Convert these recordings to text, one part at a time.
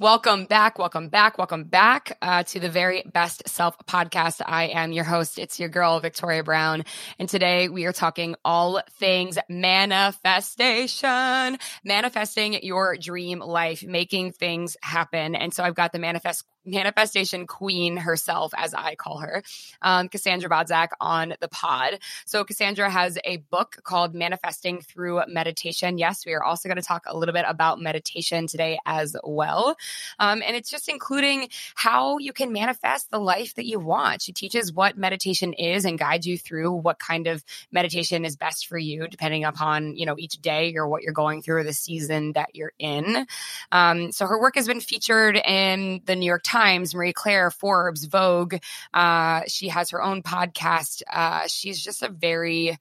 Welcome back, welcome back, welcome back uh, to the Very Best Self podcast. I am your host. It's your girl, Victoria Brown. And today we are talking all things manifestation, manifesting your dream life, making things happen. And so I've got the manifest manifestation queen herself, as I call her, um, Cassandra Bodzak on the pod. So Cassandra has a book called Manifesting Through Meditation. Yes, we are also going to talk a little bit about meditation today as well. Um, and it's just including how you can manifest the life that you want. She teaches what meditation is and guides you through what kind of meditation is best for you, depending upon, you know, each day or what you're going through or the season that you're in. Um, so her work has been featured in the New York Times Times, Marie Claire, Forbes, Vogue. Uh, she has her own podcast. Uh, she's just a very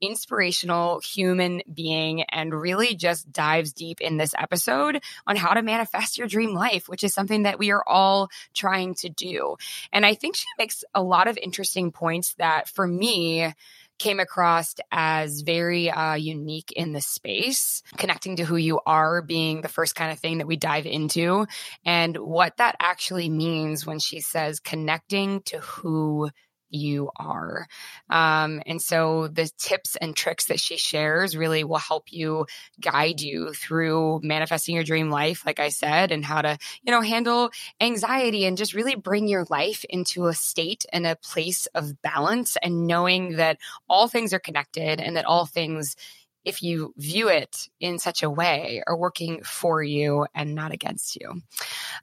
inspirational human being and really just dives deep in this episode on how to manifest your dream life, which is something that we are all trying to do. And I think she makes a lot of interesting points that for me, came across as very uh, unique in the space, connecting to who you are being the first kind of thing that we dive into, and what that actually means when she says connecting to who you are. Um, and so the tips and tricks that she shares really will help you guide you through manifesting your dream life, like I said, and how to, you know, handle anxiety and just really bring your life into a state and a place of balance and knowing that all things are connected and that all things if you view it in such a way are working for you and not against you.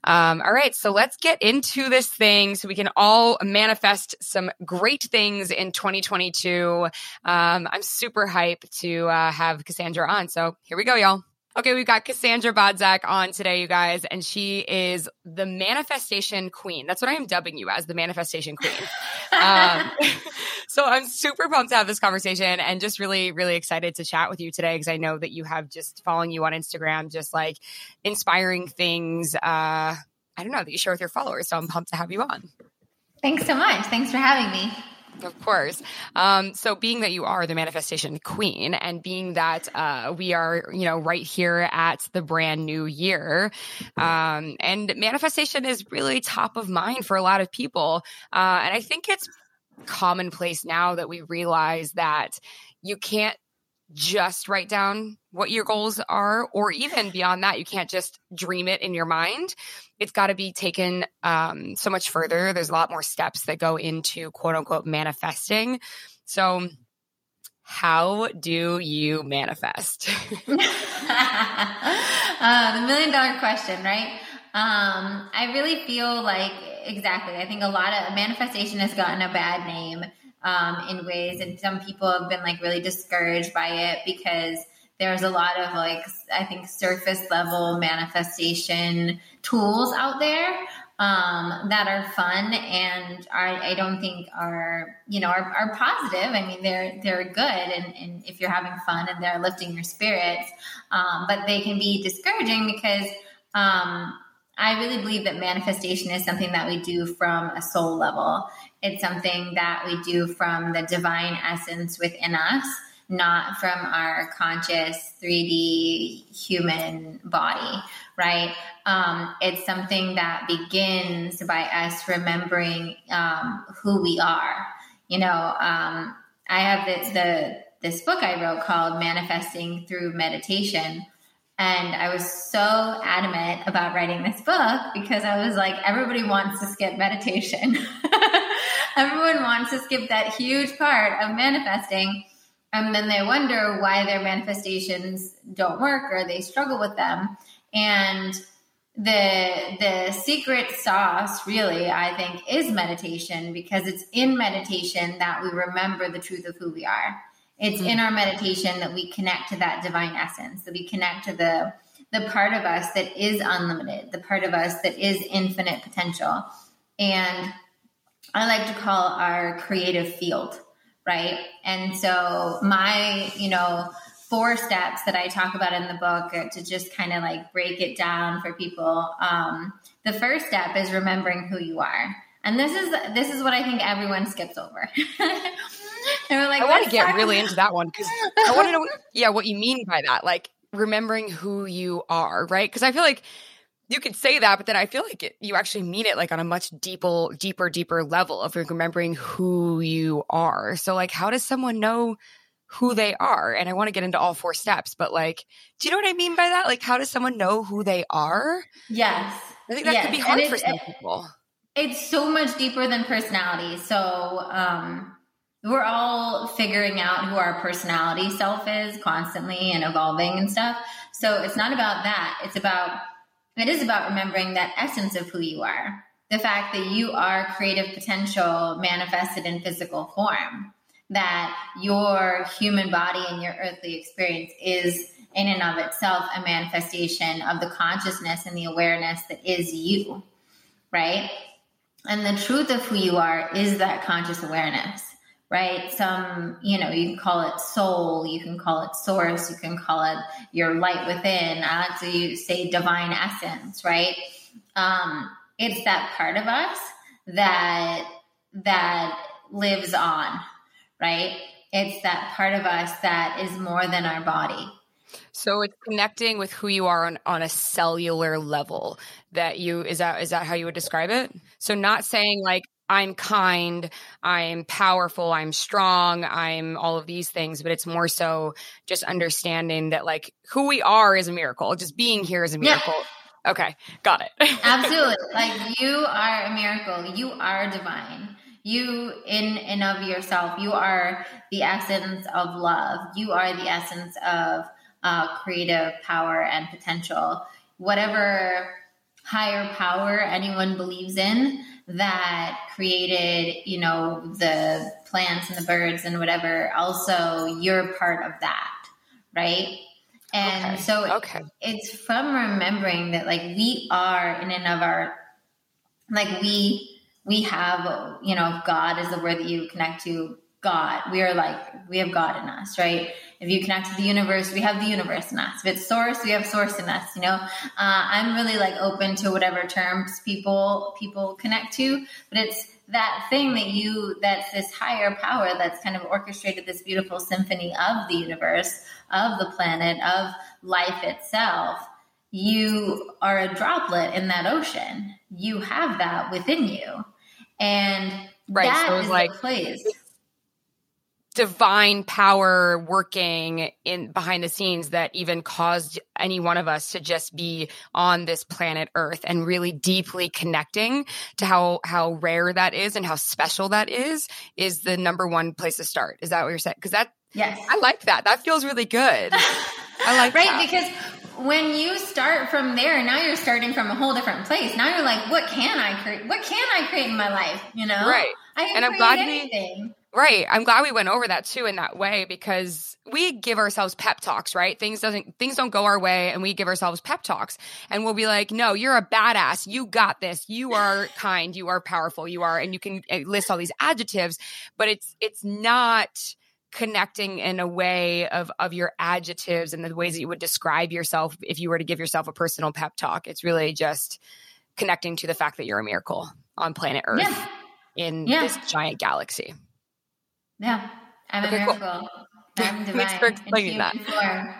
Um, all right, so let's get into this thing so we can all manifest some great things in 2022. Um, I'm super hyped to uh, have Cassandra on. So here we go, y'all. Okay, we've got Cassandra Bodzak on today, you guys, and she is the manifestation queen. That's what I am dubbing you as, the manifestation queen. um, so I'm super pumped to have this conversation and just really, really excited to chat with you today because I know that you have just following you on Instagram, just like inspiring things. Uh, I don't know that you share with your followers. So I'm pumped to have you on. Thanks so much. Thanks for having me. Of course. Um, so, being that you are the manifestation queen, and being that uh, we are, you know, right here at the brand new year, um, and manifestation is really top of mind for a lot of people. Uh, and I think it's commonplace now that we realize that you can't just write down what your goals are, or even beyond that, you can't just dream it in your mind. It's got to be taken um, so much further. There's a lot more steps that go into quote unquote manifesting. So, how do you manifest? uh, the million dollar question, right? Um, I really feel like exactly. I think a lot of manifestation has gotten a bad name um, in ways. And some people have been like really discouraged by it because there's a lot of like, I think, surface level manifestation tools out there um, that are fun and are, I don't think are you know are, are positive. I mean they're they're good and, and, if you're having fun and they're lifting your spirits, um, but they can be discouraging because um, I really believe that manifestation is something that we do from a soul level. It's something that we do from the divine essence within us, not from our conscious 3D human body, right? Um, it's something that begins by us remembering um, who we are. You know, um, I have the, the this book I wrote called Manifesting Through Meditation and I was so adamant about writing this book because I was like, everybody wants to skip meditation. Everyone wants to skip that huge part of manifesting. And then they wonder why their manifestations don't work or they struggle with them. And the the secret sauce really i think is meditation because it's in meditation that we remember the truth of who we are it's mm-hmm. in our meditation that we connect to that divine essence, that we connect to the the part of us that is unlimited, the part of us that is infinite potential. and I like to call our creative field, right? And so my, you know, four steps that I talk about in the book to just kind of like break it down for people. Um, the first step is remembering who you are. And this is this is what I think everyone skips over. like, I want to get really into that one because I want to know, yeah, what you mean by that, like remembering who you are, right? Because I feel like you could say that, but then I feel like it, you actually mean it like on a much deeper, deeper, deeper level of remembering who you are. So, like, how does someone know who they are? And I want to get into all four steps, but like, do you know what I mean by that? Like, how does someone know who they are? Yes. I think that yes. could be hard for some people. It's so much deeper than personality. So, um, we're all figuring out who our personality self is constantly and evolving and stuff. So it's not about that. It's about it is about remembering that essence of who you are. The fact that you are creative potential manifested in physical form. That your human body and your earthly experience is in and of itself a manifestation of the consciousness and the awareness that is you, right? And the truth of who you are is that conscious awareness right? Some, you know, you can call it soul, you can call it source, you can call it your light within. I like to say divine essence, right? Um, it's that part of us that that lives on, right? It's that part of us that is more than our body. So it's connecting with who you are on, on a cellular level that you is that is that how you would describe it? So not saying like I'm kind, I'm powerful, I'm strong, I'm all of these things, but it's more so just understanding that like who we are is a miracle. Just being here is a miracle. Yeah. Okay, got it. Absolutely. Like you are a miracle. You are divine. You in and of yourself, you are the essence of love. You are the essence of uh, creative power and potential. Whatever higher power anyone believes in, that created, you know, the plants and the birds and whatever, also you're part of that, right? And okay. so okay. it's from remembering that like we are in and of our like we we have you know God is the word that you connect to God. We are like we have God in us, right? If you connect to the universe, we have the universe in us. If it's source, we have source in us. You know, uh, I'm really like open to whatever terms people people connect to, but it's that thing that you that's this higher power that's kind of orchestrated this beautiful symphony of the universe, of the planet, of life itself. You are a droplet in that ocean. You have that within you, and right, that so is like, the place divine power working in behind the scenes that even caused any one of us to just be on this planet earth and really deeply connecting to how how rare that is and how special that is is the number one place to start. Is that what you're saying? Because that yes. I like that. That feels really good. I like right that. because when you start from there now you're starting from a whole different place. Now you're like what can i create? What can i create in my life? You know? Right. And i'm glad anything. we Right. I'm glad we went over that too in that way because we give ourselves pep talks, right? Things doesn't things don't go our way and we give ourselves pep talks and we'll be like, "No, you're a badass. You got this. You are kind, you are powerful, you are." And you can eh, list all these adjectives, but it's it's not connecting in a way of of your adjectives and the ways that you would describe yourself if you were to give yourself a personal pep talk. It's really just connecting to the fact that you're a miracle on planet Earth yeah. in yeah. this giant galaxy. Yeah, I'm okay, a miracle. Cool. I'm divine. Thanks for explaining that. Form.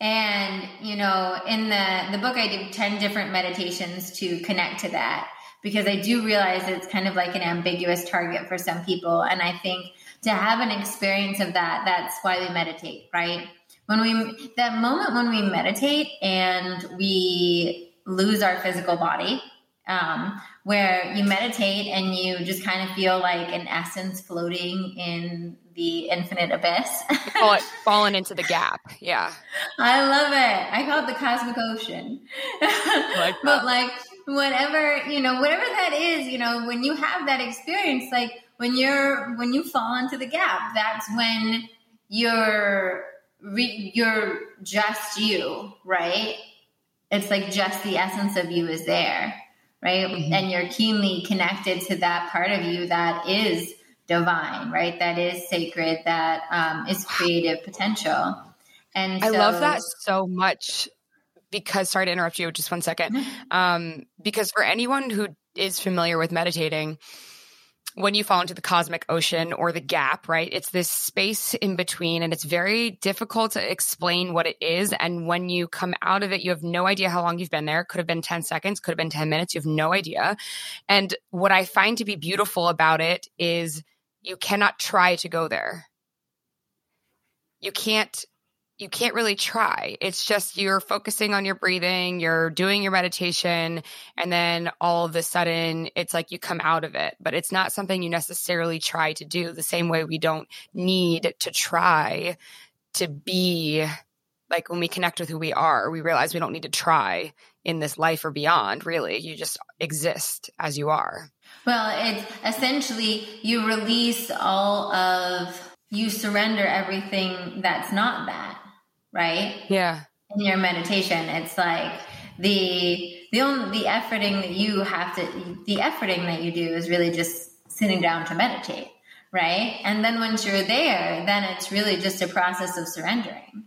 And you know, in the the book, I did ten different meditations to connect to that because I do realize it's kind of like an ambiguous target for some people, and I think to have an experience of that, that's why we meditate, right? When we that moment when we meditate and we lose our physical body, um, where you meditate and you just kind of feel like an essence floating in the infinite abyss. call it falling into the gap. Yeah. I love it. I call it the cosmic ocean. Like but like whatever, you know, whatever that is, you know, when you have that experience, like when you're when you fall into the gap, that's when you're re- you're just you, right? It's like just the essence of you is there right? Mm-hmm. And you're keenly connected to that part of you that is divine, right? That is sacred, that um, is creative potential. And I love that so much because sorry to interrupt you just one second. Um, because for anyone who is familiar with meditating, when you fall into the cosmic ocean or the gap, right? It's this space in between and it's very difficult to explain what it is. And when you come out of it, you have no idea how long you've been there. It could have been 10 seconds, could have been 10 minutes. You have no idea. And what I find to be beautiful about it is you cannot try to go there. You can't you can't really try. It's just you're focusing on your breathing, you're doing your meditation, and then all of a sudden it's like you come out of it. But it's not something you necessarily try to do the same way we don't need to try to be like when we connect with who we are, we realize we don't need to try in this life or beyond, really. You just exist as you are. Well, it's essentially you release all of, you surrender everything that's not that right? Yeah. In your meditation, it's like the the only the efforting that you have to the efforting that you do is really just sitting down to meditate, right? And then once you're there, then it's really just a process of surrendering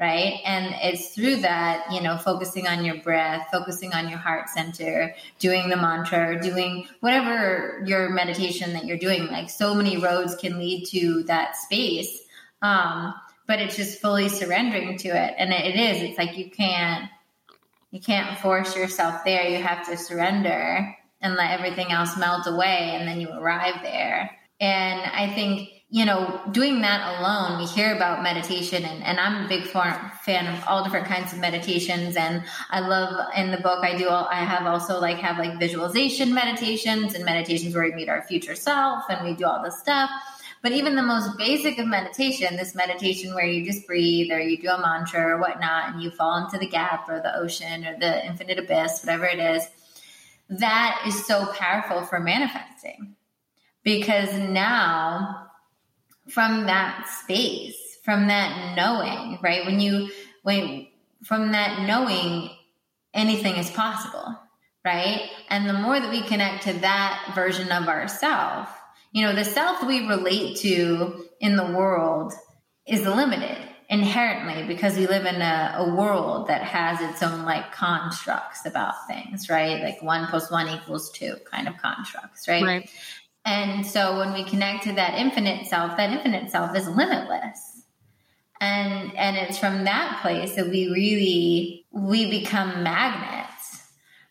right? And it's through that, you know, focusing on your breath, focusing on your heart center, doing the mantra, doing whatever your meditation that you're doing. Like so many roads can lead to that space. Um, but it's just fully surrendering to it. And it is, it's like you can't, you can't force yourself there. You have to surrender and let everything else melt away. And then you arrive there. And I think, you know, doing that alone, we hear about meditation and, and I'm a big fan of all different kinds of meditations. And I love in the book, I do, all, I have also like have like visualization meditations and meditations where we meet our future self and we do all this stuff. But even the most basic of meditation, this meditation where you just breathe or you do a mantra or whatnot, and you fall into the gap or the ocean or the infinite abyss, whatever it is, that is so powerful for manifesting. Because now, from that space, from that knowing, right? When you, when, from that knowing, anything is possible, right? And the more that we connect to that version of ourself, you know, the self we relate to in the world is limited inherently because we live in a, a, world that has its own like constructs about things, right? Like one plus one equals two kind of constructs, right? Right. And so when we connect to that infinite self, that infinite self is limitless. And and it's from that place that we really we become magnets,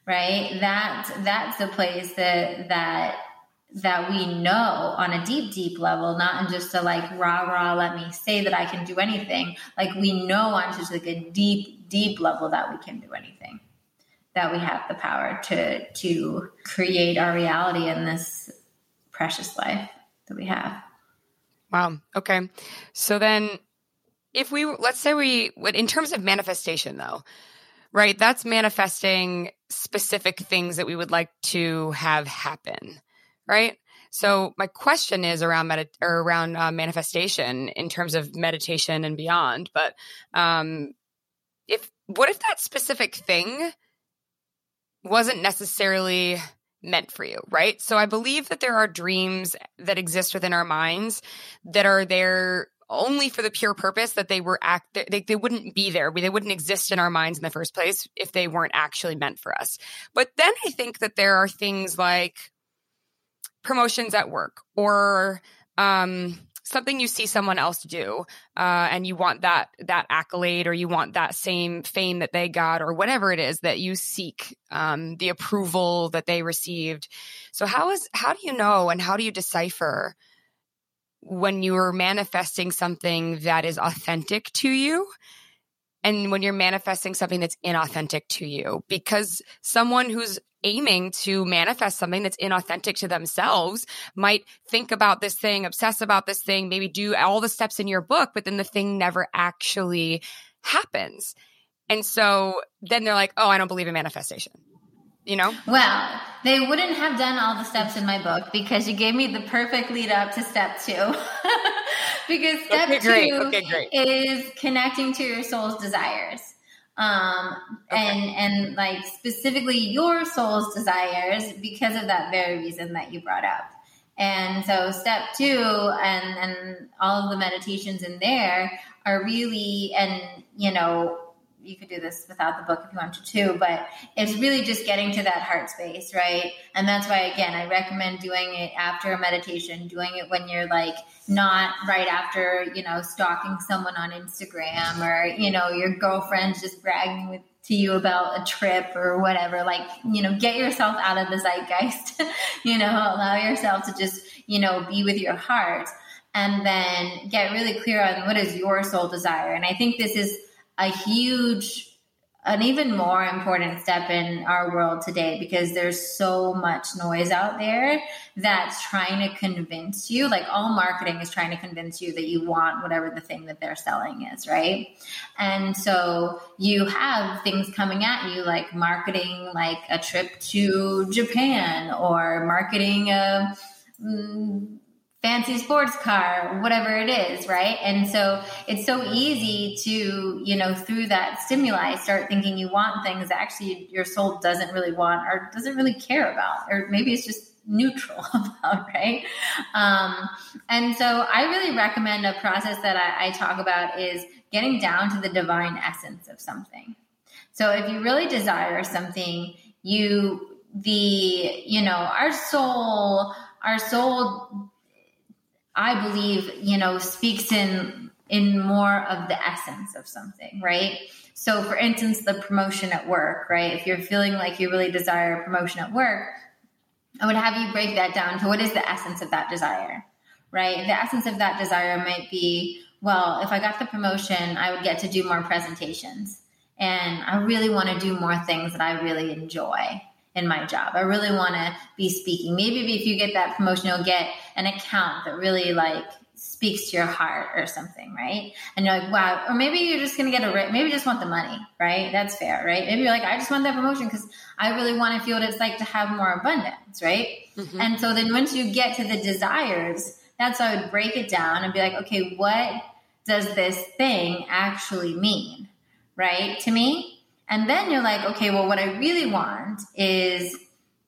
right? That that's the place that that that we know on a deep, deep level, not in just a like rah rah, let me say that I can do anything. Like we know on just like a deep, deep level that we can do anything. That we have the power to to create our reality in this precious life that we have. Wow. Okay. So then if we let's say we in terms of manifestation though, right? That's manifesting specific things that we would like to have happen right? So my question is around med- or around uh, manifestation in terms of meditation and beyond. But um, if what if that specific thing wasn't necessarily meant for you, right? So I believe that there are dreams that exist within our minds that are there only for the pure purpose that they were act they, they wouldn't be there they wouldn't exist in our minds in the first place if they weren't actually meant for us but then i think that there are things like promotions at work or um, something you see someone else do uh, and you want that that accolade or you want that same fame that they got or whatever it is that you seek um, the approval that they received. So how is how do you know and how do you decipher when you're manifesting something that is authentic to you and when you're manifesting something that's inauthentic to you? Because someone who's aiming to manifest something that's inauthentic to themselves might think about this thing, obsess about this thing, maybe do all the steps in your book, but then the thing never actually happens. And so then they're like, oh, I don't believe in manifestation. You know? Well, they wouldn't have done all the steps in my book because you gave me the perfect lead up to step two. because step okay, two okay, is connecting to your soul's desires. Um, okay. and and like specifically your soul's desires because of that very reason that you brought up. And so step two and and all of the meditations in there are really and you know you could do this without the book if you wanted to, but it's really just getting to that heart space, right? And that's why, again, I recommend doing it after a meditation, doing it when you're like not right after, you know, stalking someone on Instagram or, you know, your girlfriend's just bragging with, to you about a trip or whatever. Like, you know, get yourself out of the zeitgeist, you know, allow yourself to just, you know, be with your heart and then get really clear on what is your soul desire. And I think this is, a huge an even more important step in our world today because there's so much noise out there that's trying to convince you like all marketing is trying to convince you that you want whatever the thing that they're selling is right? And so you have things coming at you like marketing like a trip to japan or marketing a mm, fancy sports car, whatever it is, right? And so it's so easy to, you know, through that stimuli, start thinking you want things that actually your soul doesn't really want or doesn't really care about, or maybe it's just neutral about, right? Um, and so I really recommend a process that I, I talk about is getting down to the divine essence of something. So if you really desire something, you, the, you know, our soul, our soul I believe, you know, speaks in in more of the essence of something, right? So for instance, the promotion at work, right? If you're feeling like you really desire a promotion at work, I would have you break that down to what is the essence of that desire, right? The essence of that desire might be, well, if I got the promotion, I would get to do more presentations. And I really want to do more things that I really enjoy in my job. I really want to be speaking. Maybe if you get that promotion, you'll get an account that really like speaks to your heart or something, right? And you're like, wow. Or maybe you're just to get a, maybe you just want the money, right? That's fair, right? Maybe you're like, I just want that promotion because I really want to feel what it's like to have more abundance, right? Mm-hmm. And so then once you get to the desires, that's why I would break it down and be like, okay, what does this thing actually mean, right? To me, and then you're like, okay, well, what I really want is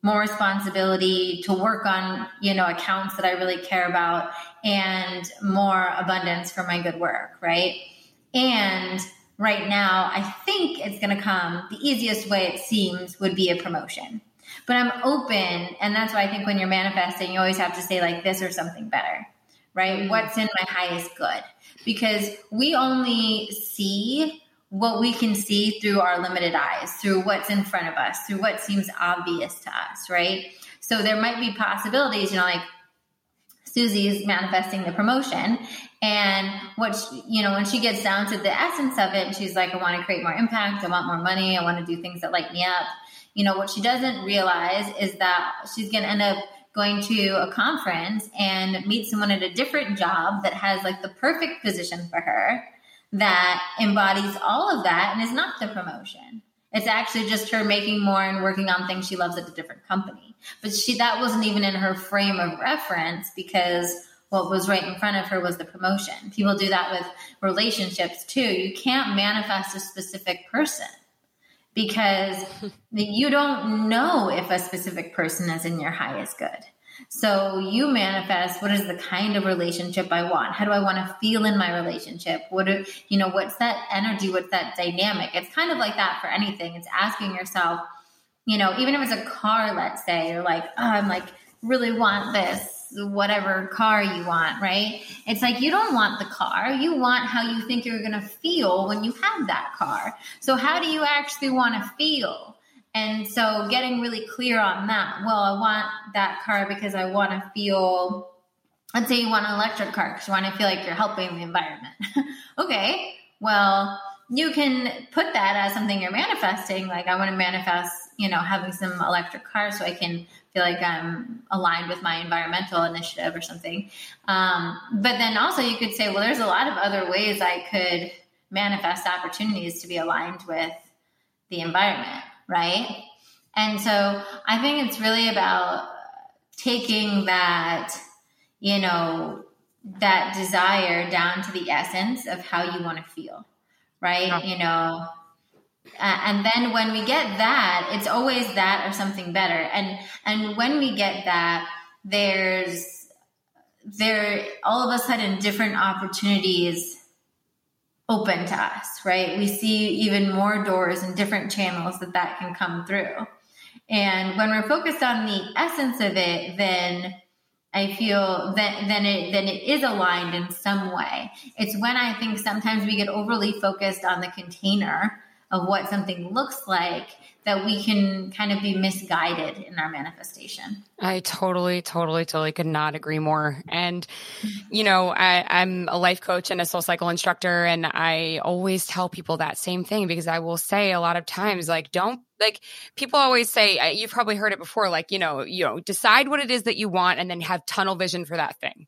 more responsibility to work on, you know, accounts that I really care about and more abundance for my good work, right? And right now, I think it's going to come the easiest way it seems would be a promotion. But I'm open, and that's why I think when you're manifesting, you always have to say like this or something better, right? Mm-hmm. What's in my highest good? Because we only see what we can see through our limited eyes, through what's in front of us, through what seems obvious to us, right? So there might be possibilities, you know, like Susie's manifesting the promotion. And what, she, you know, when she gets down to the essence of it, she's like, I want to create more impact. I want more money. I want to do things that light me up. You know, what she doesn't realize is that she's going to end up going to a conference and meet someone at a different job that has like the perfect position for her that embodies all of that and is not the promotion. It's actually just her making more and working on things she loves at a different company. But she that wasn't even in her frame of reference because what was right in front of her was the promotion. People do that with relationships too. You can't manifest a specific person because you don't know if a specific person is in your highest good. So you manifest what is the kind of relationship I want? How do I want to feel in my relationship? What do, you know, what's that energy? What's that dynamic? It's kind of like that for anything. It's asking yourself, you know, even if it's a car, let's say, you're like, oh, I'm like, really want this whatever car you want, right? It's like you don't want the car. You want how you think you're going to feel when you have that car. So, how do you actually want to feel? And so getting really clear on that. Well, I want that car because I want to feel, let's say you want an electric car because you want to feel like you're helping the environment. okay. Well, you can put that as something you're manifesting. Like I want to manifest, you know, having some electric cars so I can feel like I'm aligned with my environmental initiative or something. Um, but then also you could say, well, there's a lot of other ways I could manifest opportunities to be aligned with the environment right? And so I think it's really about taking that, you know, that desire down to the essence of how you want to feel, right? Yeah. You know, Uh, and then when we get that, it's always that or something better. And and when we get that, there's there all of a sudden different opportunities open to us, right? We see even more doors and different channels that that can come through. And when we're focused on the essence of it, then I feel that then it then it is aligned in some way. It's when I think sometimes we get overly focused on the container of what something looks like that we can kind of be misguided in our manifestation. I totally, totally, totally could not agree more. And, you know, I, am a life coach and a soul cycle instructor, and I always tell people that same thing because I will say a lot of times, like, don't like people always say you've probably heard it before like you know you know decide what it is that you want and then have tunnel vision for that thing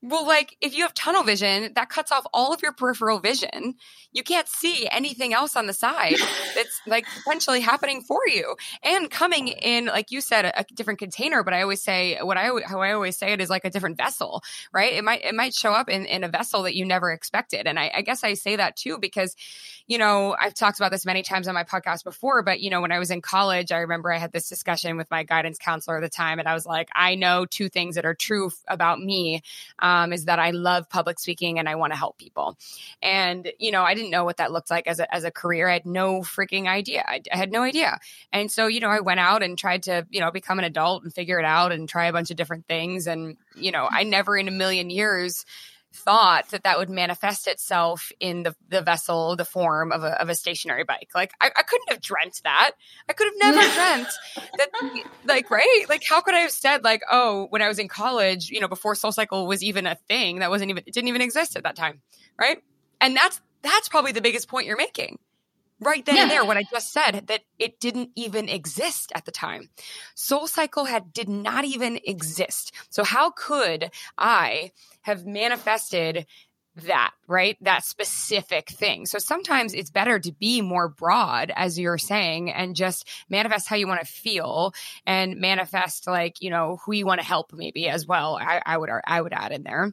well, like if you have tunnel vision, that cuts off all of your peripheral vision. You can't see anything else on the side that's like potentially happening for you and coming in, like you said, a, a, different container. But I always say what I how I always say it is like a different vessel, right? It might it might show up in, in a vessel that you never expected, and I, I guess I say that too because you know, I've talked about this many times on my podcast before, but you know, when I was in college, I remember I had this discussion with my guidance counselor at the time, and I was like, I know two things that are true about me Um, is that I love public speaking and I want to help people. And you know, I didn't know what that looked like as a as a career. I had no freaking idea. I, I had no idea. And so, you know, I went out and tried to, you know, become an adult and figure it out and try a bunch of different things. And you know, I never in a million years thought that that would manifest itself in the, the vessel, the form of a, of a stationary bike. Like I, I couldn't have dreamt that. I could have never dreamt that, like, right? Like, how could I have said like, oh, when I was in college, you know, before Soul Cycle was even a thing, that wasn't even, it didn't even exist at that time. Right. And that's, that's probably the biggest point you're making right then yeah. and there what i just said that it didn't even exist at the time. Soul cycle had did not even exist. So how could i have manifested that right? That specific thing. So sometimes it's better to be more broad as you're saying and just manifest how you want to feel and manifest like you know who you want to help maybe as well. I, I would i would add in there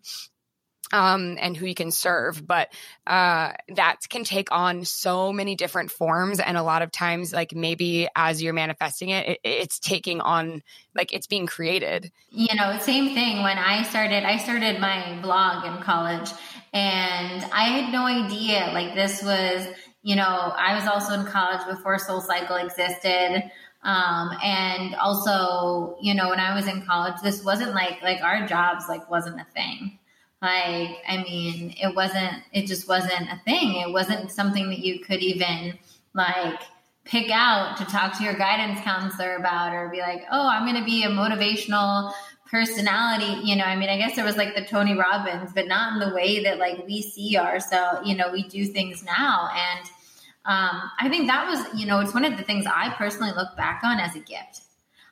um, and who you can serve. But uh, that can take on so many different forms. And a lot of times, like maybe as you're manifesting it, it, it's taking on, like it's being created. You know, same thing when I started, I started my blog in college and I had no idea. Like this was, you know, I was also in college before Soul Cycle existed. Um, and also, you know, when I was in college, this wasn't like, like our jobs, like wasn't a thing like, I mean, it wasn't, it just wasn't a thing. It wasn't something that you could even like pick out to talk to your guidance counselor about or be like, oh, I'm going to be a motivational personality. You know, I mean, I guess there was like the Tony Robbins, but not in the way that like we see ourselves, you know, we do things now. And um, I think that was, you know, it's one of the things I personally look back on as a gift.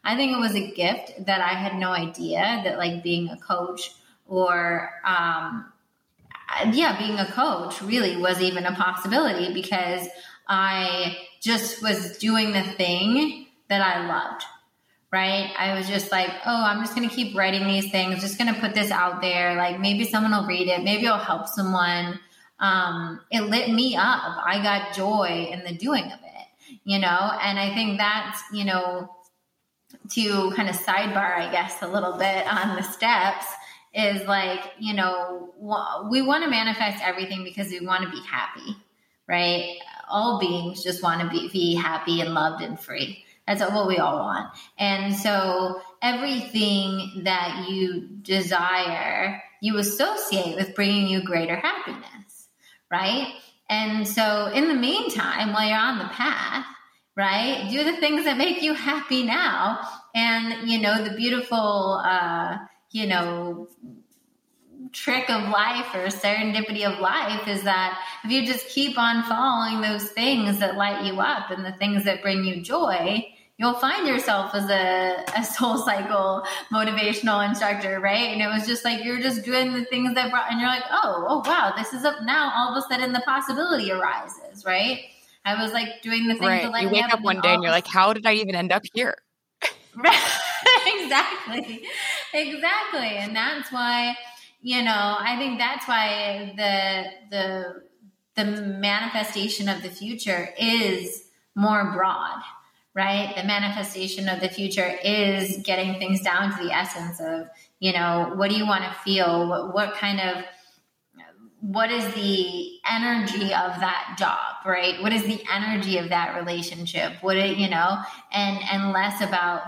I think it was a gift that I had no idea that like being a coach or um, yeah, being a coach really was even a possibility because I just was doing the thing that I loved. Right. I was just like, oh, I'm just going to keep writing these things, just going to put this out there. Like maybe someone will read it. Maybe it'll help someone. Um, it lit me up. I got joy in the doing of it, you know? And I think that's, you know, to kind of sidebar, I guess, a little bit on the steps is like, you know, we want to manifest everything because we want to be happy, right? All beings just want to be, be happy and loved and free. That's what we all want. And so everything that you desire, you associate with bringing you greater happiness, right? And so in the meantime, while you're on the path, right, do the things that make you happy now. And, you know, the beautiful, uh, you know, trick of life or serendipity of life is that if you just keep on following those things that light you up and the things that bring you joy, you'll find yourself as a, a soul cycle motivational instructor, right? And it was just like you're just doing the things that brought, and you're like, oh, oh, wow, this is up now. All of a sudden, the possibility arises, right? I was like doing the things right. that like you wake up one day and you're like, how did I even end up here? exactly. Exactly. And that's why, you know, I think that's why the the the manifestation of the future is more broad, right? The manifestation of the future is getting things down to the essence of, you know, what do you want to feel? What, what kind of, what is the energy of that job, right? What is the energy of that relationship? What it, you know, and, and less about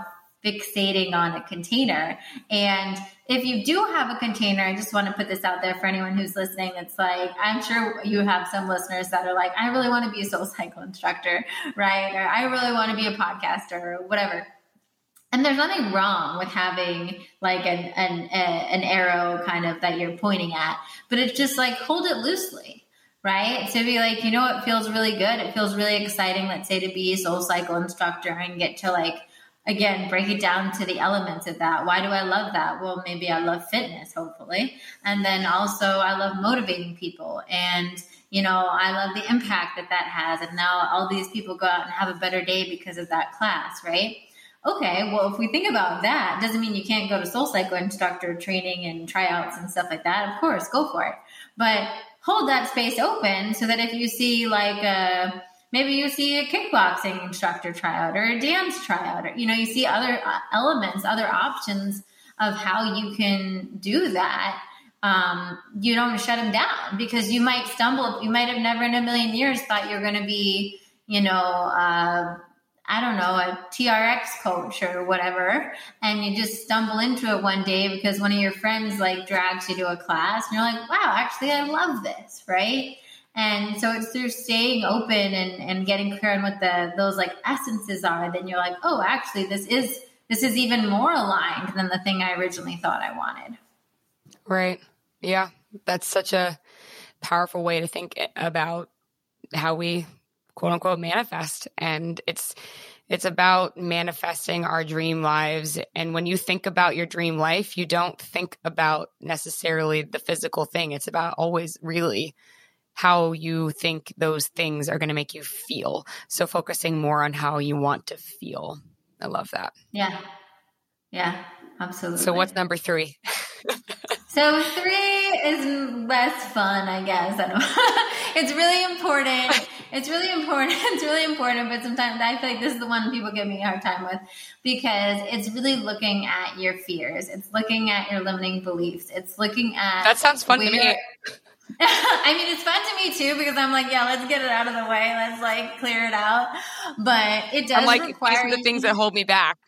fixating on a container. And if you do have a container, I just want to put this out there for anyone who's listening. It's like, I'm sure you have some listeners that are like, I really want to be a soul cycle instructor, right? Or I really want to be a podcaster or whatever. And there's nothing wrong with having like an, an, a, an arrow kind of that you're pointing at, but it's just like hold it loosely right? To be like, you know, it feels really good. It feels really exciting, let's say, to be a soul cycle instructor and get to like again break it down to the elements of that. Why do i love that? Well maybe i love fitness hopefully. And then also i love motivating people. And you know i love the impact that that has. And now all these people go out and have a better day because of that class right? Okay well if we think about that doesn't mean you can't go to soul cycle instructor training and tryouts and stuff like that. Of course go for it. But hold that space open so that if you see like a maybe you see a kickboxing instructor tryout or a dance tryout or you know you see other uh, elements other options of how you can do that um, you don't shut them down because you might stumble you might have never in a million years thought you're going to be you know uh, I don't know, a TRX coach or whatever, and you just stumble into it one day because one of your friends like drags you to a class, and you're like, wow, actually, I love this, right? And so it's through staying open and, and getting clear on what the those like essences are, then you're like, oh, actually, this is this is even more aligned than the thing I originally thought I wanted. Right. Yeah. That's such a powerful way to think about how we quote unquote manifest. And it's it's about manifesting our dream lives. And when you think about your dream life, you don't think about necessarily the physical thing. It's about always really how you think those things are going to make you feel. So focusing more on how you want to feel. I love that. Yeah. Yeah, absolutely. So what's number three? so three is less fun, I guess. I don't it's really important. It's really important. It's really important, but sometimes I feel like this is the one people give me a hard time with because it's really looking at your fears. It's looking at your limiting beliefs. It's looking at That sounds fun where, to me. I mean, it's fun to me too because I'm like, yeah, let's get it out of the way. Let's like clear it out. But it does I'm like, require these are the things that hold me back.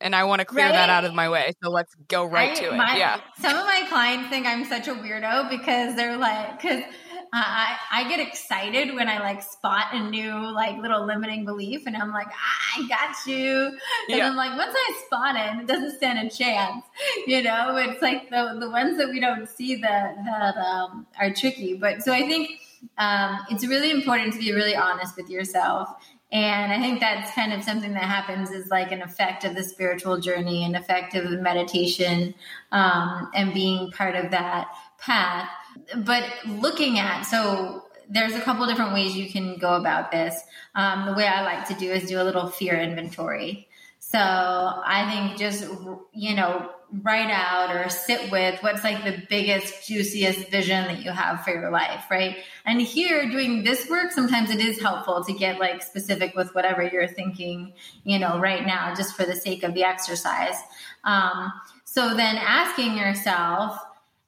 And I want to clear right? that out of my way. So let's go right to it. My, yeah. Some of my clients think I'm such a weirdo because they're like, because I, I get excited when I like spot a new like little limiting belief, and I'm like, I got you. And yeah. I'm like, once I spot it, it doesn't stand a chance. You know, it's like the the ones that we don't see that that um, are tricky. But so I think um, it's really important to be really honest with yourself. And I think that's kind of something that happens is like an effect of the spiritual journey, an effect of meditation, um, and being part of that path but looking at so there's a couple different ways you can go about this. Um, the way I like to do is do a little fear inventory. So I think just you know write out or sit with what's like the biggest juiciest vision that you have for your life right and here doing this work sometimes it is helpful to get like specific with whatever you're thinking you know right now just for the sake of the exercise um, so then asking yourself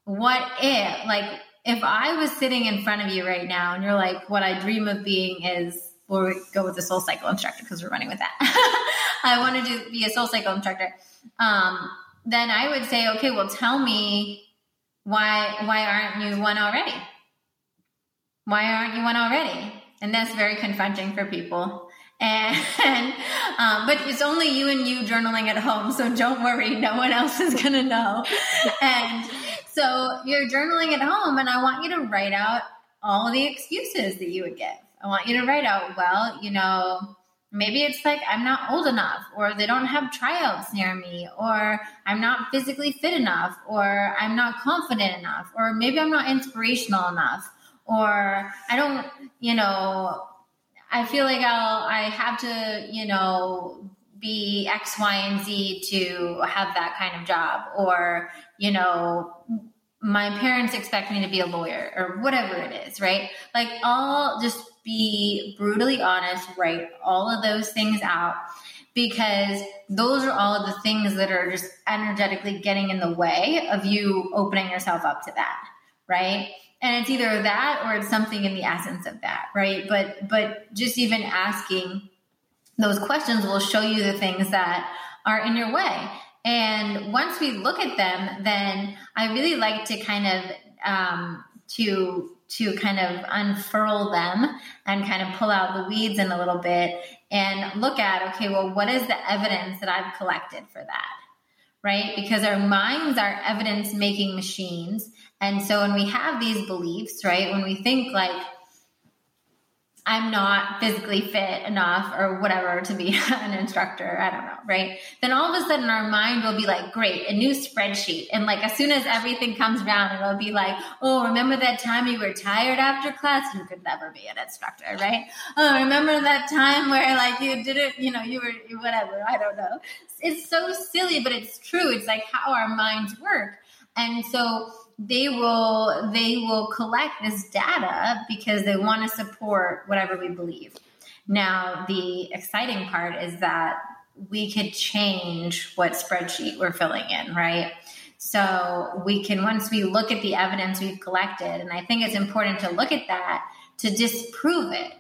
what if, like, if I was sitting in front of you right now and you're like, what I dream of being is, we'll go with the soul cycle instructor because we're running with that. I want to be a soul cycle instructor. Um, then I would say, okay, well, tell me why, why aren't you one already? Why aren't you one already? And that's very confronting for people. And, um, but it's only you and you journaling at home. So don't worry. No one else is to know. And, so you're journaling at home, and I want you to write out all the excuses that you would give. I want you to write out, well, you know, maybe it's like I'm not old enough, or they don't have tryouts near me, or I'm not physically fit enough, or I'm not confident enough, or maybe I'm not inspirational enough, or I don't, you know, I feel like I'll, I have to, you know, be X, Y, and Z to have that kind of job, or you know, my parents expect me to be a lawyer or whatever it is, right? Like, I'll just be brutally honest, write all of those things out because those are all of the things that are just energetically getting in the way of you opening yourself up to that, right? And it's either that or it's something in the essence of that, right? But but just even asking those questions will show you the things that are in your way. And once we look at them, then I really like to kind of um, to to kind of unfurl them and kind of pull out the weeds in a little bit and look at okay, well, what is the evidence that I've collected for that? Right? Because our minds are evidence making machines. And so when we have these beliefs, right, when we think like, I'm not physically fit enough or whatever to be an instructor. I don't know, right? Then all of a sudden our mind will be like, great, a new spreadsheet. And like as soon as everything comes around, it'll be like, oh, remember that time you were tired after class? You could never be an instructor, right? Oh, remember that time where like you did it, you know, you were whatever. I don't know. It's so silly, but it's true. It's like how our minds work. And so they will they will collect this data because they want to support whatever we believe. Now, the exciting part is that we could change what spreadsheet we're filling in, right? So we can once we look at the evidence we've collected, and I think it's important to look at that to disprove it,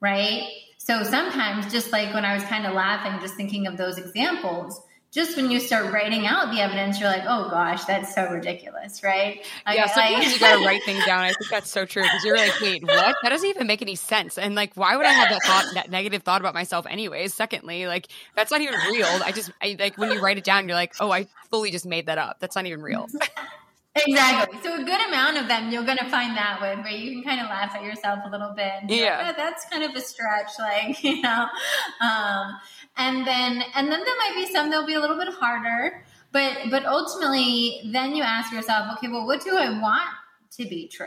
right? So sometimes, just like when I was kind of laughing, just thinking of those examples, just when you start writing out the evidence, you're like, oh gosh, that's so ridiculous, right? Like, yeah, sometimes like, you got to write things down. I think that's so true because you're like, wait, what? That doesn't even make any sense. And like, why would I have that thought, that negative thought about myself, anyways? Secondly, like, that's not even real. I just, I like when you write it down, you're like, oh, I fully just made that up. That's not even real. Exactly. So a good amount of them you're going to find that way where you can kind of laugh at yourself a little bit. yeah. Like, oh, that's kind of a stretch, like you know. Um, and then and then there might be some that'll be a little bit harder, but but ultimately, then you ask yourself, okay, well, what do I want to be true?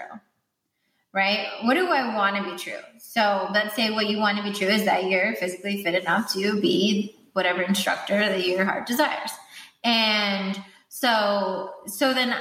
Right? What do I want to be true? So let's say what you want to be true is that you're physically fit enough to be whatever instructor that your heart desires. And so so then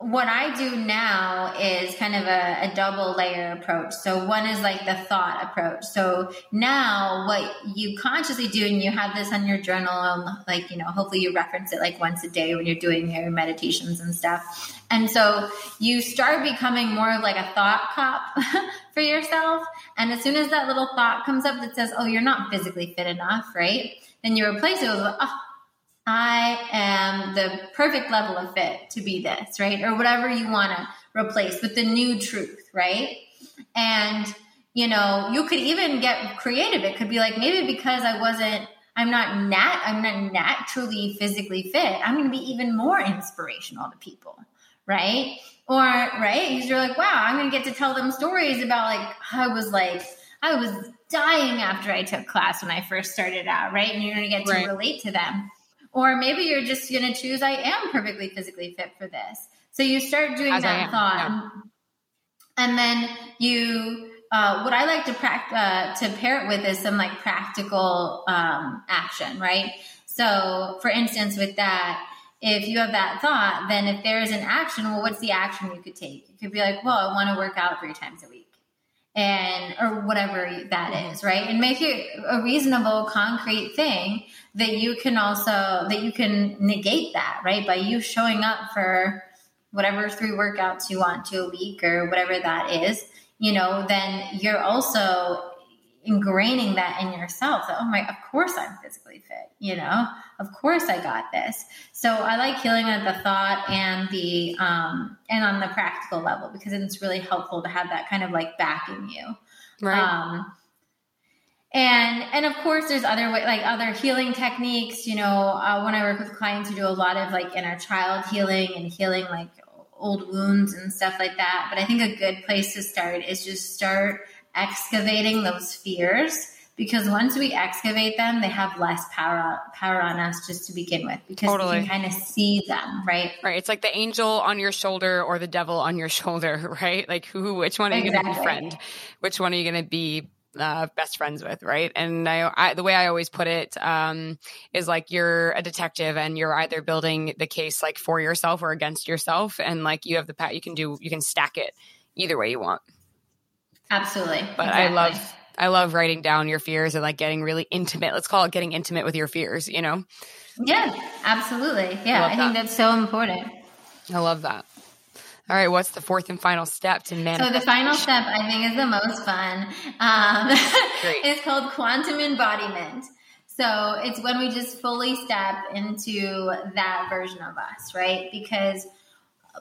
what I do now is kind of a, a, double layer approach. So one is like the thought approach. So now what you consciously do, and you have this on your journal, um, like, you know, hopefully you reference it like once a day when you're doing your meditations and stuff. And so you start becoming more of like a thought cop for yourself. And as soon as that little thought comes up that says, oh, you're not physically fit enough, right? Then you replace it with, oh, I am the perfect level of fit to be this, right? Or whatever you want to replace with the new truth, right? And, you know, you could even get creative. It could be like, maybe because I wasn't, I'm not nat, I'm not naturally physically fit, I'm going to be even more inspirational to people, right? Or, right? Because you're like, wow, I'm going to get to tell them stories about like, I was like, I was dying after I took class when I first started out, right? And you're going to get to right. relate to them. Or maybe you're just going to choose, I am perfectly physically fit for this. So you start doing As that thought. Yeah. And then you, uh, what I like to practice, uh, to pair it with is some like practical um, action, right? So for instance, with that, if you have that thought, then if there is an action, well, what's the action you could take? You could be like, well, I want to work out three times a week and or whatever that mm-hmm. is right? And make it a reasonable concrete thing that you can also that you can negate that right? By you showing up for whatever three workouts you want to a week or whatever that is you know then you're also ingraining that in yourself that, oh my, of course I'm physically fit, you know, of course I got this. So I like healing at the thought and the, um, and on the practical level because it's really helpful to have that kind of like backing you. Right. Um, and and of course there's other way like other healing techniques you know uh, when i work with clients who do a lot of like inner child healing and healing like old wounds and stuff like that but i think a good place to start is just start excavating those fears because once we excavate them, they have less power power on us just to begin with because totally. we can kind of see them, right? Right. It's like the angel on your shoulder or the devil on your shoulder, right? Like who, which one are you exactly. going to befriend? Which one are you going to be uh, best friends with, right? And I, I, the way I always put it um, is like you're a detective and you're either building the case like for yourself or against yourself, and like you have the pat, you can do, you can stack it either way you want. Absolutely. But exactly. I love, I love writing down your fears and like getting really intimate. Let's call it getting intimate with your fears. You know? Yeah, absolutely. Yeah, I, I think that's so important. I love that. All right, what's the fourth and final step to manifest? So the final step I think is the most fun. Um, it's called quantum embodiment. So it's when we just fully step into that version of us, right? Because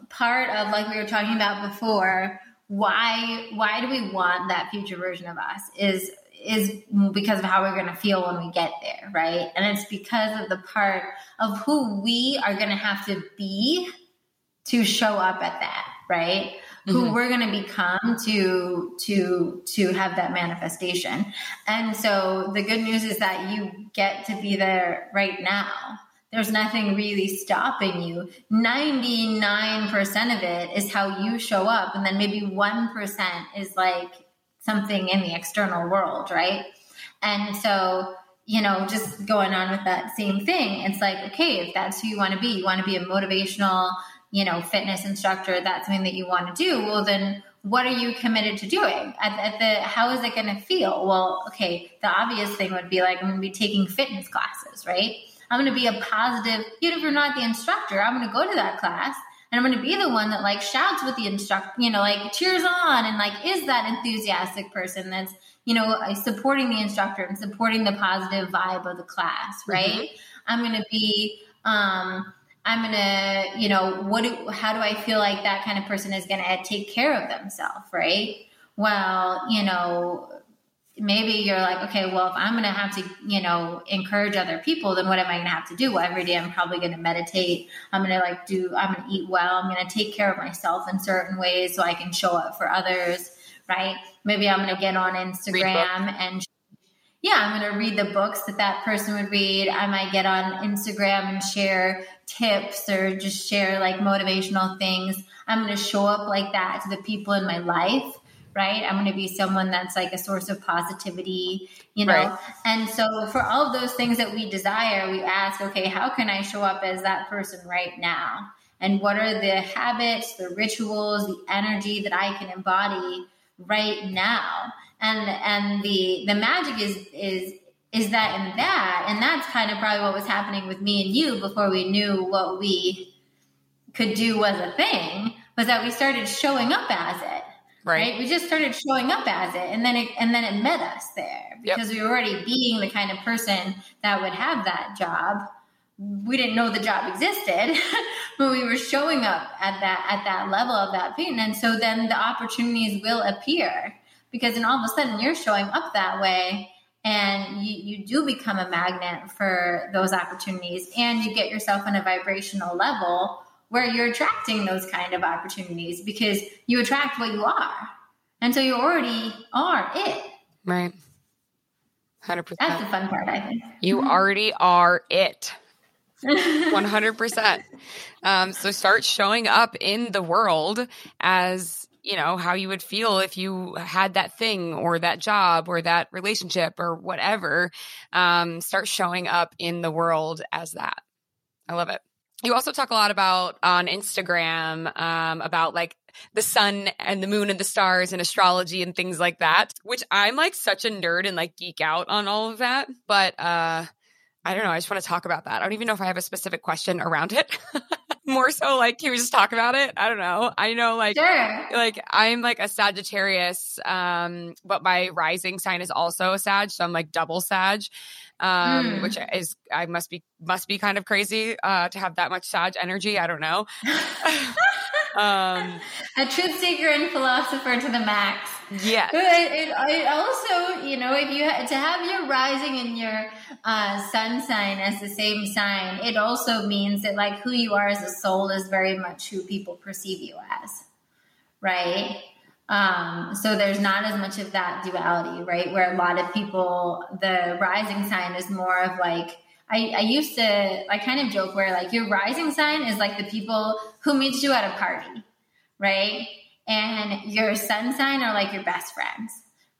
part of like we were talking about before, why why do we want that future version of us is is because of how we're going to feel when we get there, right? And it's because of the part of who we are going to have to be to show up at that, right? Mm-hmm. Who we're going to become to to to have that manifestation. And so the good news is that you get to be there right now. There's nothing really stopping you. 99% of it is how you show up and then maybe 1% is like something in the external world, right? And so you know, just going on with that same thing, it's like, okay, if that's who you want to be, you want to be a motivational you know, fitness instructor, that's something that you want to do, well, then what are you committed to doing? At, at the how is it going to feel? Well, okay, the obvious thing would be like I'm going to be taking fitness classes, right? I'm going to be a positive, even if you're not the instructor, I'm going to go to that class and I'm going to be the one that like shouts with the instructor, you know, like cheers on and like is that enthusiastic person that's you know supporting the instructor and supporting the positive vibe of the class, right? Mm-hmm. I'm going to be um I'm gonna, you know, what do, how do I feel like that kind of person is gonna take care of themselves, right? Well, you know, maybe you're like, okay, well, if I'm gonna have to, you know, encourage other people, then what am I gonna have to do? Well, every day I'm probably gonna meditate. I'm gonna like do, I'm gonna eat well. I'm gonna take care of myself in certain ways so I can show up for others, right? Maybe I'm gonna get on Instagram and yeah, I'm going to read the books that that person would read. I might get on Instagram and share tips or just share like motivational things. I'm going to show up like that to the people in my life, right? I'm going to be someone that's like a source of positivity, you know? Right. And so for all of those things that we desire, we ask, okay, how can I show up as that person right now? And what are the habits, the rituals, the energy that I can embody right now? and and the the magic is is is that in that and that's kind of probably what was happening with me and you before we knew what we could do was a thing was that we started showing up as it right, right? we just started showing up as it and then it and then it met us there because yep. we were already being the kind of person that would have that job we didn't know the job existed but we were showing up at that at that level of that pain and so then the opportunities will appear because then all of a sudden you're showing up that way and you, you do become a magnet for those opportunities and you get yourself on a vibrational level where you're attracting those kind of opportunities because you attract what you are and so you already are it right 100% that's the fun part i think you mm-hmm. already are it 100% um, so start showing up in the world as you know, how you would feel if you had that thing or that job or that relationship or whatever. Um, start showing up in the world as that. I love it. You also talk a lot about on Instagram um, about like the sun and the moon and the stars and astrology and things like that, which I'm like such a nerd and like geek out on all of that. But uh, I don't know. I just want to talk about that. I don't even know if I have a specific question around it. more so like can we just talk about it? I don't know. I know like sure. like i'm like a sagittarius um but my rising sign is also a sag so i'm like double sag um mm. which is i must be must be kind of crazy uh to have that much sag energy. I don't know. Um a truth seeker and philosopher to the max yeah. It, it, it, also, you know, if you to have your rising and your uh, sun sign as the same sign, it also means that like who you are as a soul is very much who people perceive you as, right? Um, so there's not as much of that duality, right? Where a lot of people, the rising sign is more of like. I, I used to, I kind of joke where like your rising sign is like the people who meet you at a party, right? And your sun sign are like your best friends,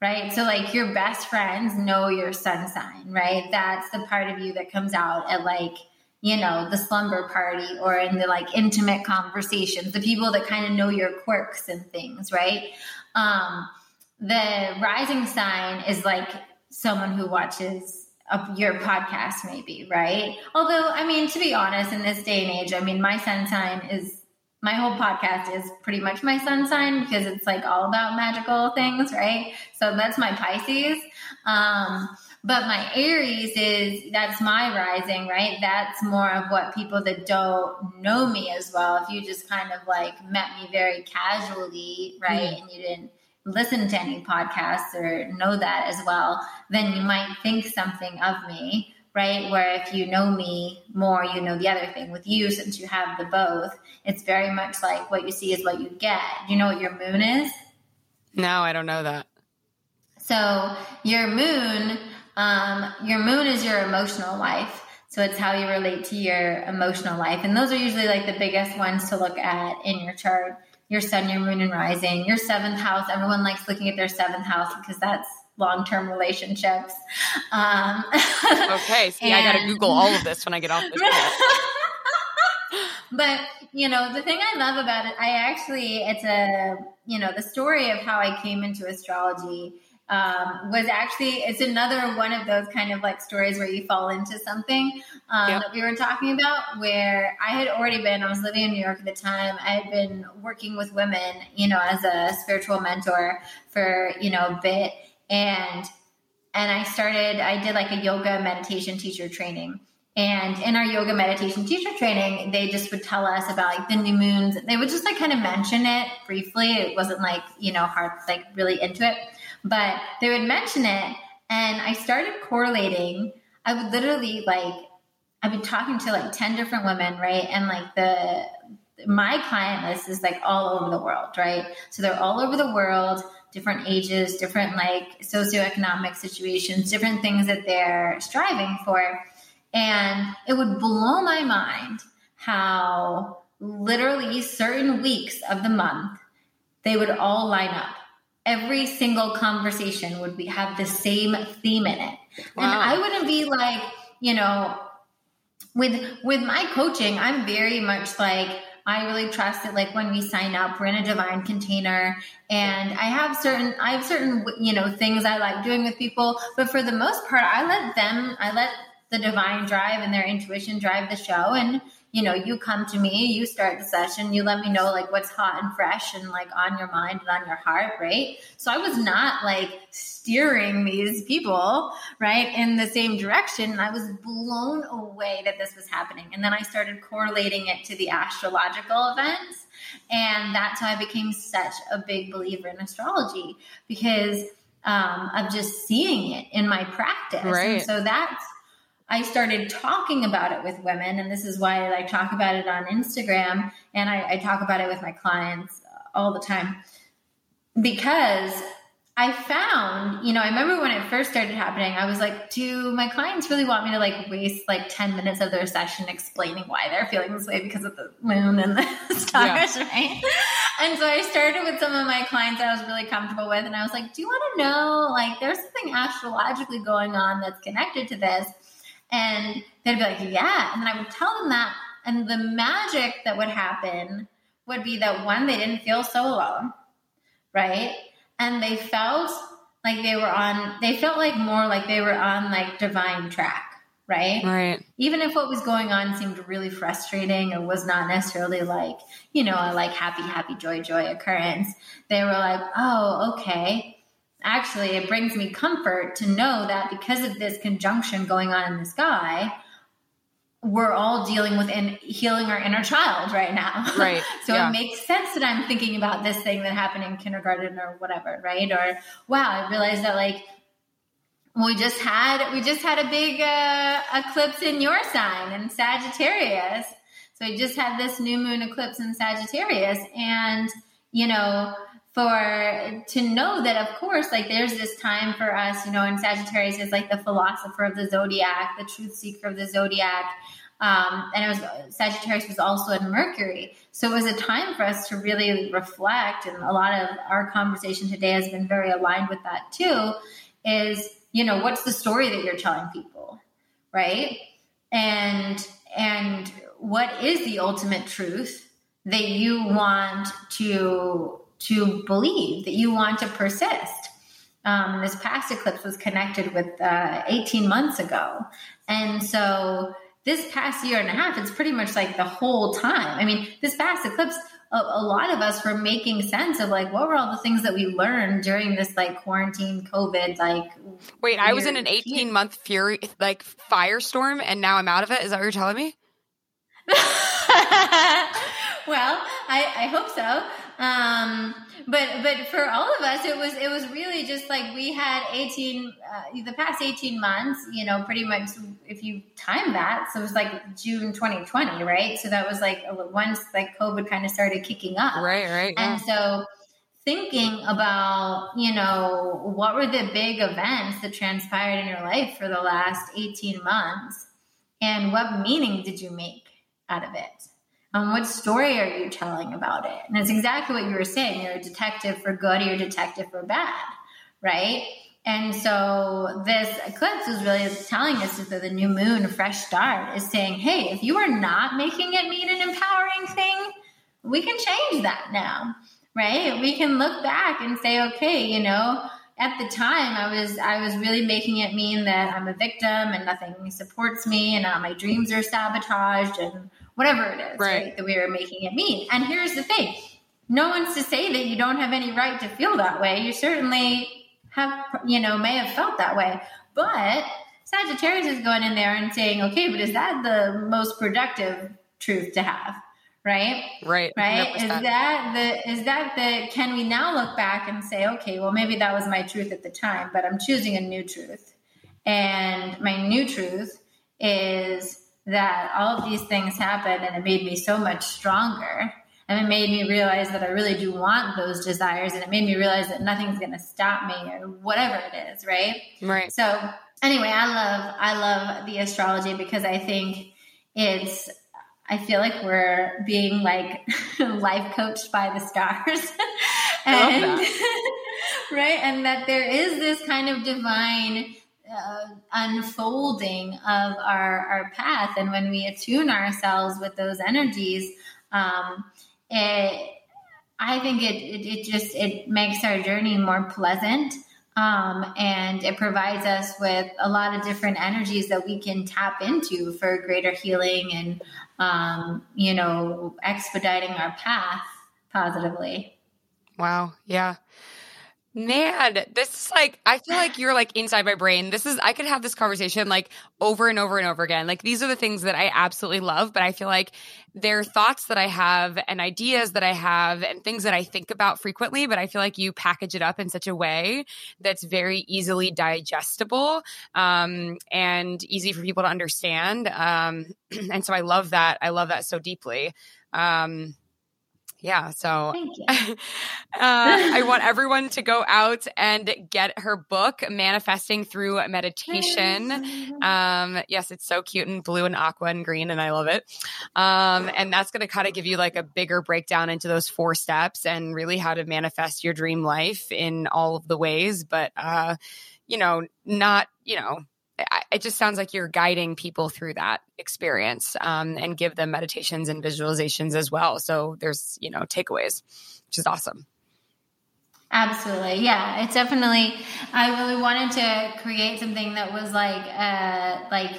right? So, like, your best friends know your sun sign, right? That's the part of you that comes out at like, you know, the slumber party or in the like intimate conversations, the people that kind of know your quirks and things, right? Um, the rising sign is like someone who watches a, your podcast, maybe, right? Although, I mean, to be honest, in this day and age, I mean, my sun sign is my whole podcast is pretty much my sun sign because it's like all about magical things, right? So that's my Pisces. Um, but my Aries is that's my rising, right? That's more of what people that don't know me as well. If you just kind of like met me very casually, right? Mm. And you didn't listen to any podcasts or know that as well, then you might think something of me, right? Where if you know me more, you know the other thing. With you, since you have the both, it's very much like what you see is what you get. You know what your moon is? No, I don't know that. So your moon, um, your moon is your emotional life. So it's how you relate to your emotional life. And those are usually like the biggest ones to look at in your chart your sun, your moon, and rising, your seventh house. Everyone likes looking at their seventh house because that's long term relationships. Um, okay, see, and, I got to Google all of this when I get off this. but you know, the thing I love about it, I actually, it's a you know, the story of how I came into astrology um, was actually it's another one of those kind of like stories where you fall into something um, yep. that we were talking about where i had already been i was living in new york at the time i had been working with women you know as a spiritual mentor for you know a bit and and i started i did like a yoga meditation teacher training and in our yoga meditation teacher training, they just would tell us about like the new moons. They would just like kind of mention it briefly. It wasn't like, you know, hard, like really into it but they would mention it and I started correlating. I would literally like I've been talking to like 10 different women, right? And like the my client list is like all over the world, right? So they're all over the world, different ages, different like socioeconomic situations, different things that they're striving for. And it would blow my mind how literally certain weeks of the month they would all line up every single conversation would be have the same theme in it. Wow. And I wouldn't be like, you know, with with my coaching, I'm very much like I really trust that like when we sign up, we're in a divine container. And I have certain I have certain you know things I like doing with people, but for the most part I let them I let the divine drive and their intuition drive the show. And you know, you come to me, you start the session, you let me know like what's hot and fresh and like on your mind and on your heart, right? So I was not like steering these people, right, in the same direction. And I was blown away that this was happening. And then I started correlating it to the astrological events. And that's how I became such a big believer in astrology because um, of just seeing it in my practice. Right. And so that's I started talking about it with women, and this is why I talk about it on Instagram and I, I talk about it with my clients uh, all the time because I found, you know, I remember when it first started happening, I was like, do my clients really want me to like waste like 10 minutes of their session explaining why they're feeling this way because of the moon and the stars, yeah. right? And so I started with some of my clients that I was really comfortable with. And I was like, do you want to know, like, there's something astrologically going on that's connected to this? And they'd be like, yeah. And then I would tell them that. And the magic that would happen would be that one, they didn't feel so alone, right? And they felt like they were on, they felt like more like they were on like divine track, right? Right. Even if what was going on seemed really frustrating or was not necessarily like, you know, a like happy, happy, joy, joy occurrence, they were like, oh, okay actually it brings me comfort to know that because of this conjunction going on in the sky we're all dealing with in healing our inner child right now. Right so yeah. it makes sense that i'm thinking about this thing that happened in kindergarten or whatever right? Or wow i realized that like we just had we just had a big uh, eclipse in your sign in sagittarius. So we just had this new moon eclipse in sagittarius. And you know for to know that of course like there's this time for us you know and sagittarius is like the philosopher of the zodiac the truth seeker of the zodiac Um, and it was Sagittarius was also in Mercury. So it was a time for us to really reflect. And a lot of our conversation today has been very aligned with that too. Is, you know, what's the story that you're telling people? Right. And, and what is the ultimate truth that you want to, to believe, that you want to persist? Um, this past eclipse was connected with uh, 18 months ago. And so this past year and a half, it's pretty much like the whole time. I mean, this past eclipse, a, a, lot of us were making sense of like what were all the things that we learned during this like quarantine COVID like. Wait, I was in an eighteen month fury like firestorm, and now I'm out of it. Is that what you're telling me? well, I, I hope so. Um, but but for all of us, it was it was really just like we had eighteen uh, the past eighteen months. You know, pretty much if you time that, so it was like June twenty twenty, right? So that was like once like COVID kind of started kicking up, right, right, yeah. and so thinking about you know what were the big events that transpired in your life for the last 18 months and what meaning did you make out of it um, what story are you telling about it? And it's exactly what you were saying. You're a detective for good, or you're a detective for bad, right? And so this eclipse is really telling us that the new moon, fresh start, is saying, hey, if you are not making it mean an empowering thing, we can change that now, right? We can look back and say, okay, you know, at the time I was I was really making it mean that I'm a victim and nothing supports me and uh, my dreams are sabotaged and whatever it is, right. right? That we are making it mean. And here's the thing no one's to say that you don't have any right to feel that way. You certainly have, you know, may have felt that way. But Sagittarius is going in there and saying, okay, but is that the most productive truth to have? Right? Right. Right. 100%. Is that the is that the can we now look back and say, okay, well maybe that was my truth at the time, but I'm choosing a new truth. And my new truth is that all of these things happened and it made me so much stronger. And it made me realize that I really do want those desires. And it made me realize that nothing's going to stop me or whatever it is. Right. Right. So anyway, I love, I love the astrology because I think it's, I feel like we're being like life coached by the stars. and, right. And that there is this kind of divine, uh, unfolding of our, our path. And when we attune ourselves with those energies, um, it, I think it, it, it, just, it makes our journey more pleasant. Um, and it provides us with a lot of different energies that we can tap into for greater healing and, um, you know, expediting our path positively. Wow. Yeah. Man, this is like I feel like you're like inside my brain. This is I could have this conversation like over and over and over again. Like these are the things that I absolutely love, but I feel like they're thoughts that I have and ideas that I have and things that I think about frequently, but I feel like you package it up in such a way that's very easily digestible um, and easy for people to understand. Um, and so I love that. I love that so deeply. Um, yeah. So uh, I want everyone to go out and get her book, Manifesting Through Meditation. Um, yes, it's so cute and blue and aqua and green, and I love it. Um, and that's going to kind of give you like a bigger breakdown into those four steps and really how to manifest your dream life in all of the ways. But, uh, you know, not, you know, it just sounds like you're guiding people through that experience um, and give them meditations and visualizations as well. So there's, you know, takeaways, which is awesome. Absolutely. Yeah, it's definitely, I really wanted to create something that was like, uh, like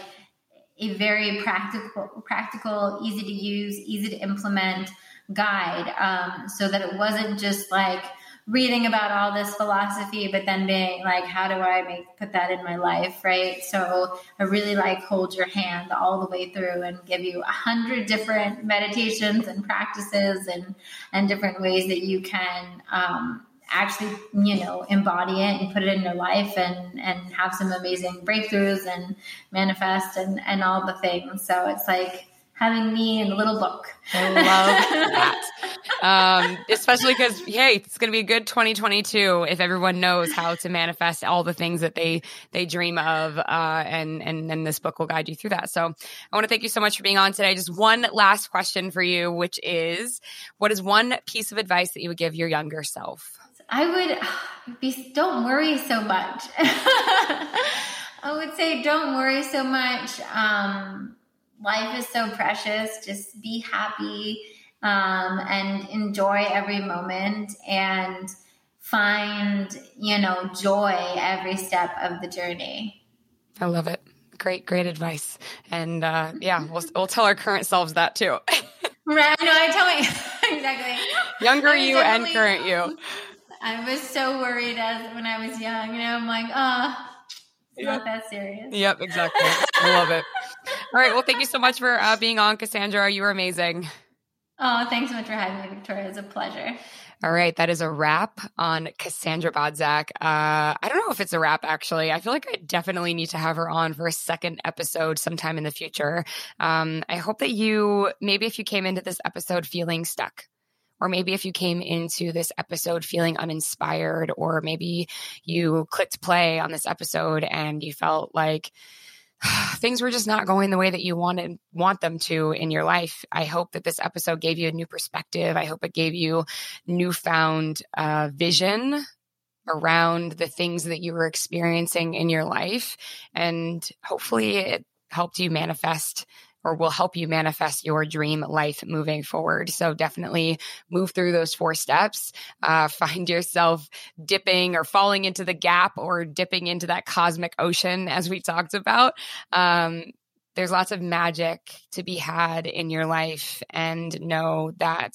a very practical, practical, easy to use, easy to implement guide. Um, so that it wasn't just like, reading about all this philosophy, but then being like, how do I make put that in my life, right? So I really like hold your hand all the way through and give you a hundred different meditations and practices and and different ways that you can um, actually you know embody it and put it in your life and and have some amazing breakthroughs and manifest and and all the things. So it's like having me in a little book. I love that. um, especially because hey, it's going to be a good 2022 if everyone knows how to manifest all the things that they they dream of, uh, and and and this book will guide you through that. So I want to thank you so much for being on today. Just one last question for you, which is, what is one piece of advice that you would give your younger self? I would be don't worry so much. I would say don't worry so much. Um, life is so precious. Just be happy um, and enjoy every moment and find, you know, joy every step of the journey. I love it. Great, great advice. And uh, yeah, we'll, we'll tell our current selves that too. right. No, I tell me exactly. Younger you and current you. I was so worried as when I was young. You know, I'm like, oh, it's yep. not that serious. Yep, exactly. I love it. All right. Well, thank you so much for uh, being on, Cassandra. You were amazing. Oh, thanks so much for having me, Victoria. It's a pleasure. All right, that is a wrap on Cassandra Bodzak. Uh, I don't know if it's a wrap, actually. I feel like I definitely need to have her on for a second episode sometime in the future. Um, I hope that you, maybe if you came into this episode feeling stuck, or maybe if you came into this episode feeling uninspired, or maybe you clicked play on this episode and you felt like, things were just not going the way that you wanted want them to in your life. I hope that this episode gave you a new perspective. I hope it gave you newfound uh, vision around the things that you were experiencing in your life, and hopefully it helped you manifest or will help you manifest your dream life moving forward. So definitely move through those four steps. Uh, find yourself dipping or falling into the gap or dipping into that cosmic ocean, as we talked about. Um, there's lots of magic to be had in your life, and know that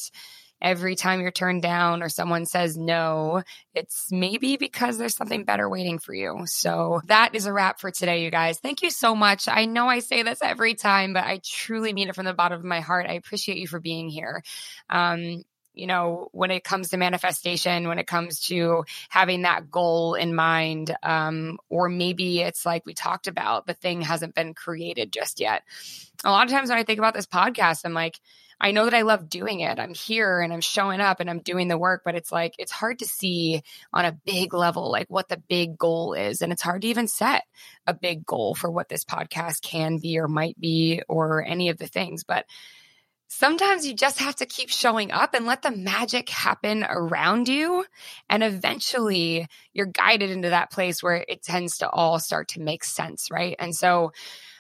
every time you're turned down or someone says no, it's maybe because there's something better waiting for you. So that is a wrap for today, you guys. Thank you so much. I know I say this every time, but I truly mean it from the bottom of my heart. I appreciate you for being here. Um, you know, when it comes to manifestation, when it comes to having that goal in mind, um, or maybe it's like we talked about, the thing hasn't been created just yet. A lot of times when I think about this podcast, I'm like, I know that I love doing it. I'm here and I'm showing up and I'm doing the work, but it's like it's hard to see on a big level like what the big goal is and it's hard to even set a big goal for what this podcast can be or might be or any of the things, but sometimes you just have to keep showing up and let the magic happen around you. And eventually you're guided into that place where it tends to all start to make sense. Right. And so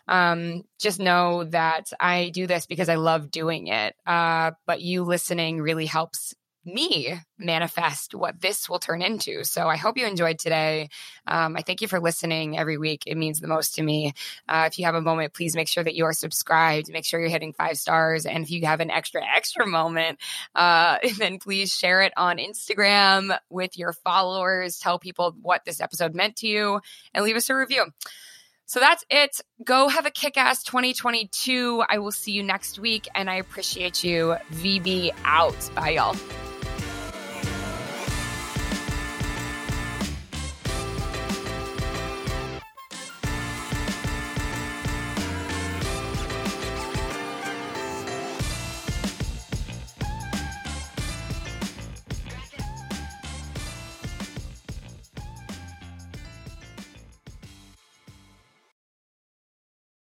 um, just know that I do this because I love doing it. Uh, but you listening really helps me manifest what this will turn into. So I hope you enjoyed today. Um, I thank you for listening every week. It means the most to me. Uh, if you have a moment, please make sure that you are subscribed. Make sure you're hitting five stars. And if you have an extra, extra moment, uh, then please share it on Instagram with your followers. Tell people what this episode meant to you and leave us a review. So that's it. Go have a kick ass 2022. I will see you next week and I appreciate you. VB out. Bye, y'all.